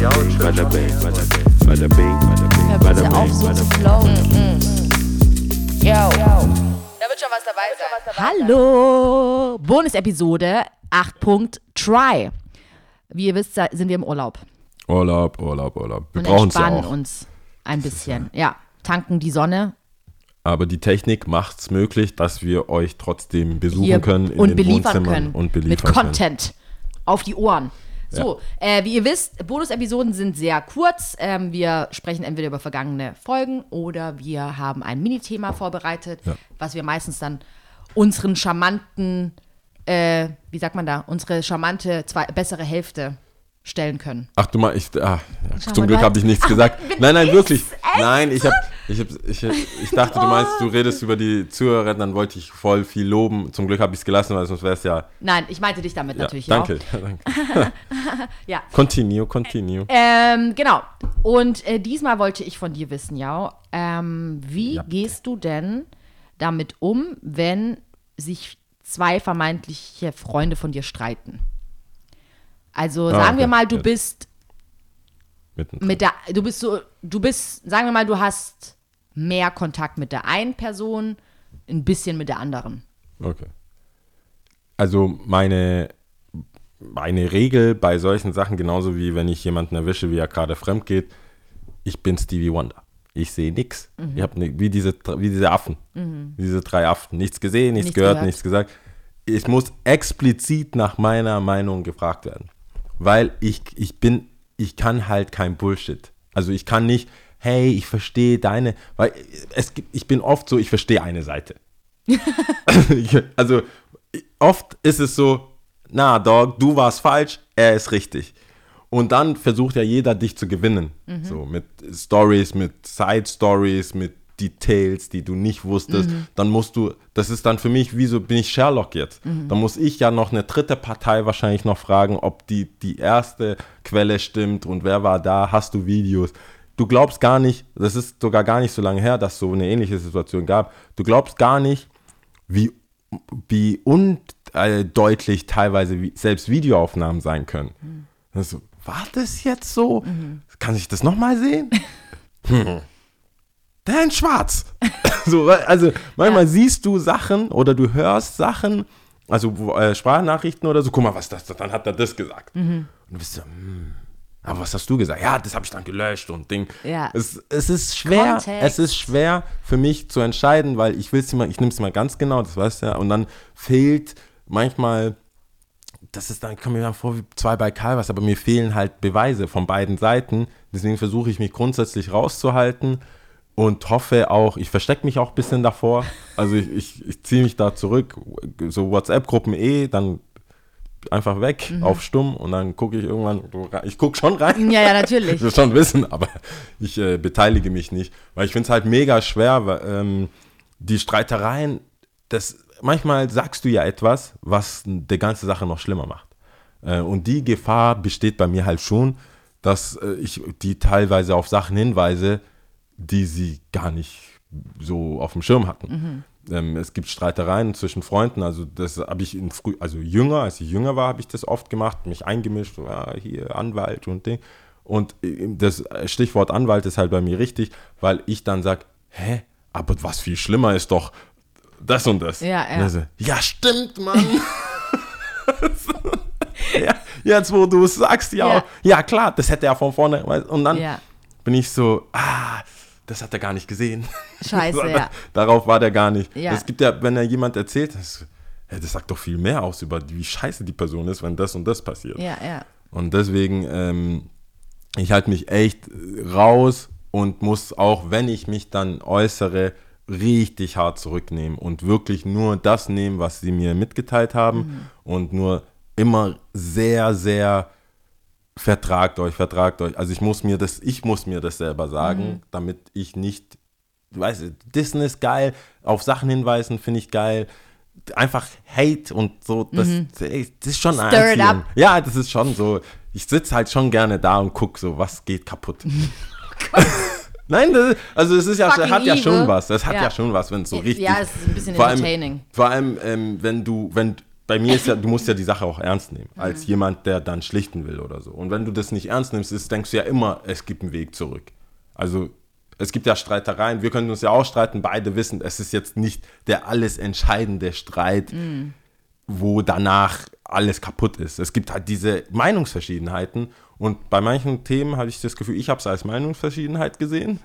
bada bing, bada bing, bada bing, auf, so zu flowen. Yo. Da wird schon was dabei sein. Hallo! Bonus-Episode 8.try. Wie ihr wisst, sind wir im Urlaub Urlaub, Urlaub, Urlaub. Wir und brauchen es ja entspannen auch. uns ein bisschen. Ja, tanken die Sonne Aber die Technik macht es möglich, dass wir euch trotzdem besuchen hier können in und den beliefern Wohnzimmern können. und mit beliefern können. Content auf die Ohren. So, äh, wie ihr wisst, Bonus-Episoden sind sehr kurz. Ähm, wir sprechen entweder über vergangene Folgen oder wir haben ein Minithema vorbereitet, Ja. was wir meistens dann unseren charmanten, äh, wie sagt man da, unsere charmante, zwei, bessere Hälfte stellen können. Ach du mal, ich, ah, zum Glück habe ich nichts Ach, gesagt. bin Nein, nein, wirklich. Echt? Nein, ich habe, ich, hab, ich, ich dachte, du meinst, du redest über die Zuhörer, dann wollte ich voll viel loben. Zum Glück habe ich es gelassen, weil sonst wäre es ja, Nein, ich meinte dich damit ja natürlich danke. auch. danke. Ja. Continue, continue. Ähm, genau. Und äh, diesmal wollte ich von dir wissen, ja, ähm, wie Ja. gehst du denn damit um, wenn sich zwei vermeintliche Freunde von dir streiten? Also Ah, sagen wir okay. mal, du Ja. bist Mittendrin. mit der, du bist so, du bist, sagen wir mal, du hast mehr Kontakt mit der einen Person, ein bisschen mit der anderen. Okay. Also meine, meine Regel bei solchen Sachen, genauso wie wenn ich jemanden erwische, wie er gerade fremd geht, ich bin Stevie Wonder. Ich sehe nichts. Mhm. Ich habe ne, wie diese wie diese Affen, wie diese drei Affen, nichts gesehen, nichts, Nichts gehört, gehört. nichts gesagt. Ich muss explizit nach meiner Meinung gefragt werden, weil ich ich bin ich kann halt kein Bullshit. Also ich kann nicht, hey, ich verstehe deine, weil es gibt, ich bin oft so, ich verstehe eine Seite. also oft ist es so, na Dog, du warst falsch, er ist richtig. Und dann versucht ja jeder dich zu gewinnen. So mit Stories, mit Side Stories, mit Details, die du nicht wusstest. Dann musst du, das ist dann für mich, wieso bin ich Sherlock jetzt? Dann muss ich ja noch eine dritte Partei wahrscheinlich noch fragen, ob die, die erste Quelle stimmt und wer war da, hast du Videos. Du glaubst gar nicht, das ist sogar gar nicht so lange her, dass so eine ähnliche Situation gab. Du glaubst gar nicht, wie, wie undeutlich teilweise wie, selbst Videoaufnahmen sein können. Also, war das jetzt so? Kann ich das nochmal sehen? hm. Der in schwarz. so, also manchmal siehst du Sachen oder du hörst Sachen, also äh, Sprachnachrichten oder so, guck mal, was das, dann hat er das gesagt. Und du bist so, hm. Aber was hast du gesagt? Ja, das habe ich dann gelöscht und Ding. Ja. Es, es ist schwer, Kontext. es ist schwer für mich zu entscheiden, weil ich will es mal, ich nehme es mal ganz genau, das weißt du ja, und dann fehlt manchmal, das ist dann, kommt mir dann vor wie zwei bei Calvas, aber mir fehlen halt Beweise von beiden Seiten. Deswegen versuche ich mich grundsätzlich rauszuhalten und hoffe auch, ich verstecke mich auch ein bisschen davor. Also ich, ich, ich ziehe mich da zurück, so WhatsApp-Gruppen eh, dann einfach weg Mhm. auf stumm und dann gucke ich irgendwann, ich gucke schon rein. Ja, ja, natürlich. Ich will schon wissen, aber ich äh, beteilige mich nicht. Weil ich finde es halt mega schwer, weil, ähm, die Streitereien, das, manchmal sagst du ja etwas, was die ganze Sache noch schlimmer macht. Äh, und die Gefahr besteht bei mir halt schon, dass äh, ich die teilweise auf Sachen hinweise, die sie gar nicht so auf dem Schirm hatten. Ähm, es gibt Streitereien zwischen Freunden, also das habe ich in früh, also jünger, als ich jünger war, habe ich das oft gemacht, mich eingemischt, so, ja, hier Anwalt und Ding. Und äh, das Stichwort Anwalt ist halt bei mir richtig, weil ich dann sage, hä, aber was viel schlimmer ist doch das und das. Ja, ja. Und er so, ja stimmt, Mann. ja, jetzt, wo du es sagst, ja, Ja. ja. klar, das hätte er von vorne. Und dann Ja. bin ich so, ah, das hat er gar nicht gesehen. Scheiße, ja. Darauf war der gar nicht. Ja. Es gibt ja, wenn er jemand erzählt, das, das sagt doch viel mehr aus über wie scheiße die Person ist, wenn das und das passiert. Ja, ja. Und deswegen, ähm, ich halte mich echt raus und muss auch, wenn ich mich dann äußere, richtig hart zurücknehmen und wirklich nur das nehmen, was sie mir mitgeteilt haben und nur immer sehr, sehr vertragt euch, vertragt euch. Also ich muss mir das, ich muss mir das selber sagen, damit ich nicht, weißt du, Disney ist geil, auf Sachen hinweisen finde ich geil. Einfach Hate und so, das, ey, das ist schon ein Mhm. Stir up. Ja, das ist schon so. Ich sitze halt schon gerne da und gucke so, was geht kaputt. Nein, das, also es ist ja, Fucking hat ja evil. schon was. Das hat Ja. ja, schon was, wenn es so richtig. Ja, es ist ein bisschen vor allem, entertaining. Vor allem, ähm, wenn du, wenn bei mir ist ja, du musst ja die Sache auch ernst nehmen, als jemand, der dann schlichten will oder so. Und wenn du das nicht ernst nimmst, ist, denkst du ja immer, es gibt einen Weg zurück. Also es gibt ja Streitereien, wir können uns ja auch streiten, beide wissen, es ist jetzt nicht der alles entscheidende Streit, wo danach alles kaputt ist. Es gibt halt diese Meinungsverschiedenheiten und bei manchen Themen habe ich das Gefühl, ich habe es als Meinungsverschiedenheit gesehen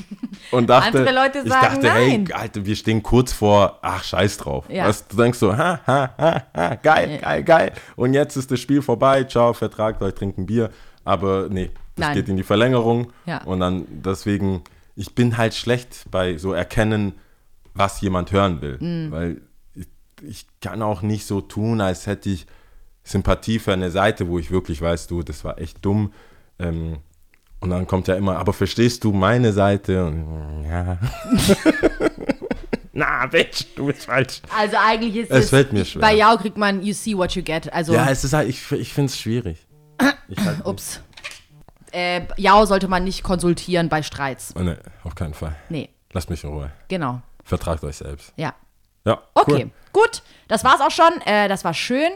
und dachte, Andere Leute ich sagen dachte, hey, nein. Alter, wir stehen kurz vor, ach, scheiß drauf. Ja. Weißt, du denkst so, ha, ha, ha, ha, geil, geil, geil. Und jetzt ist das Spiel vorbei, ciao, vertragt euch, trinken Bier. Aber nee, das Nein. geht in die Verlängerung. Ja. Und dann deswegen, ich bin halt schlecht bei so erkennen, was jemand hören will. Mhm. Weil ich, ich kann auch nicht so tun, als hätte ich Sympathie für eine Seite, wo ich wirklich weiß, du, das war echt dumm. Ähm, und dann kommt ja immer, aber verstehst du meine Seite? Und, ja. Na, Bitch, du bist falsch. Also eigentlich ist Es es, fällt mir schwer. Bei Yao kriegt man you see what you get. Also, Ja, es ist halt, ich, ich finde es schwierig. Ich halt, ups. Äh, Yao sollte man nicht konsultieren bei Streits. Oh, nee, auf keinen Fall. Nee, Lasst mich in Ruhe. genau. Vertragt euch selbst. Ja. Ja, Okay, cool. gut. Das war's auch schon. Äh, das war schön.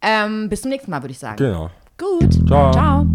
Ähm, bis zum nächsten Mal, würde ich sagen. Genau. Gut. Ciao. Ciao.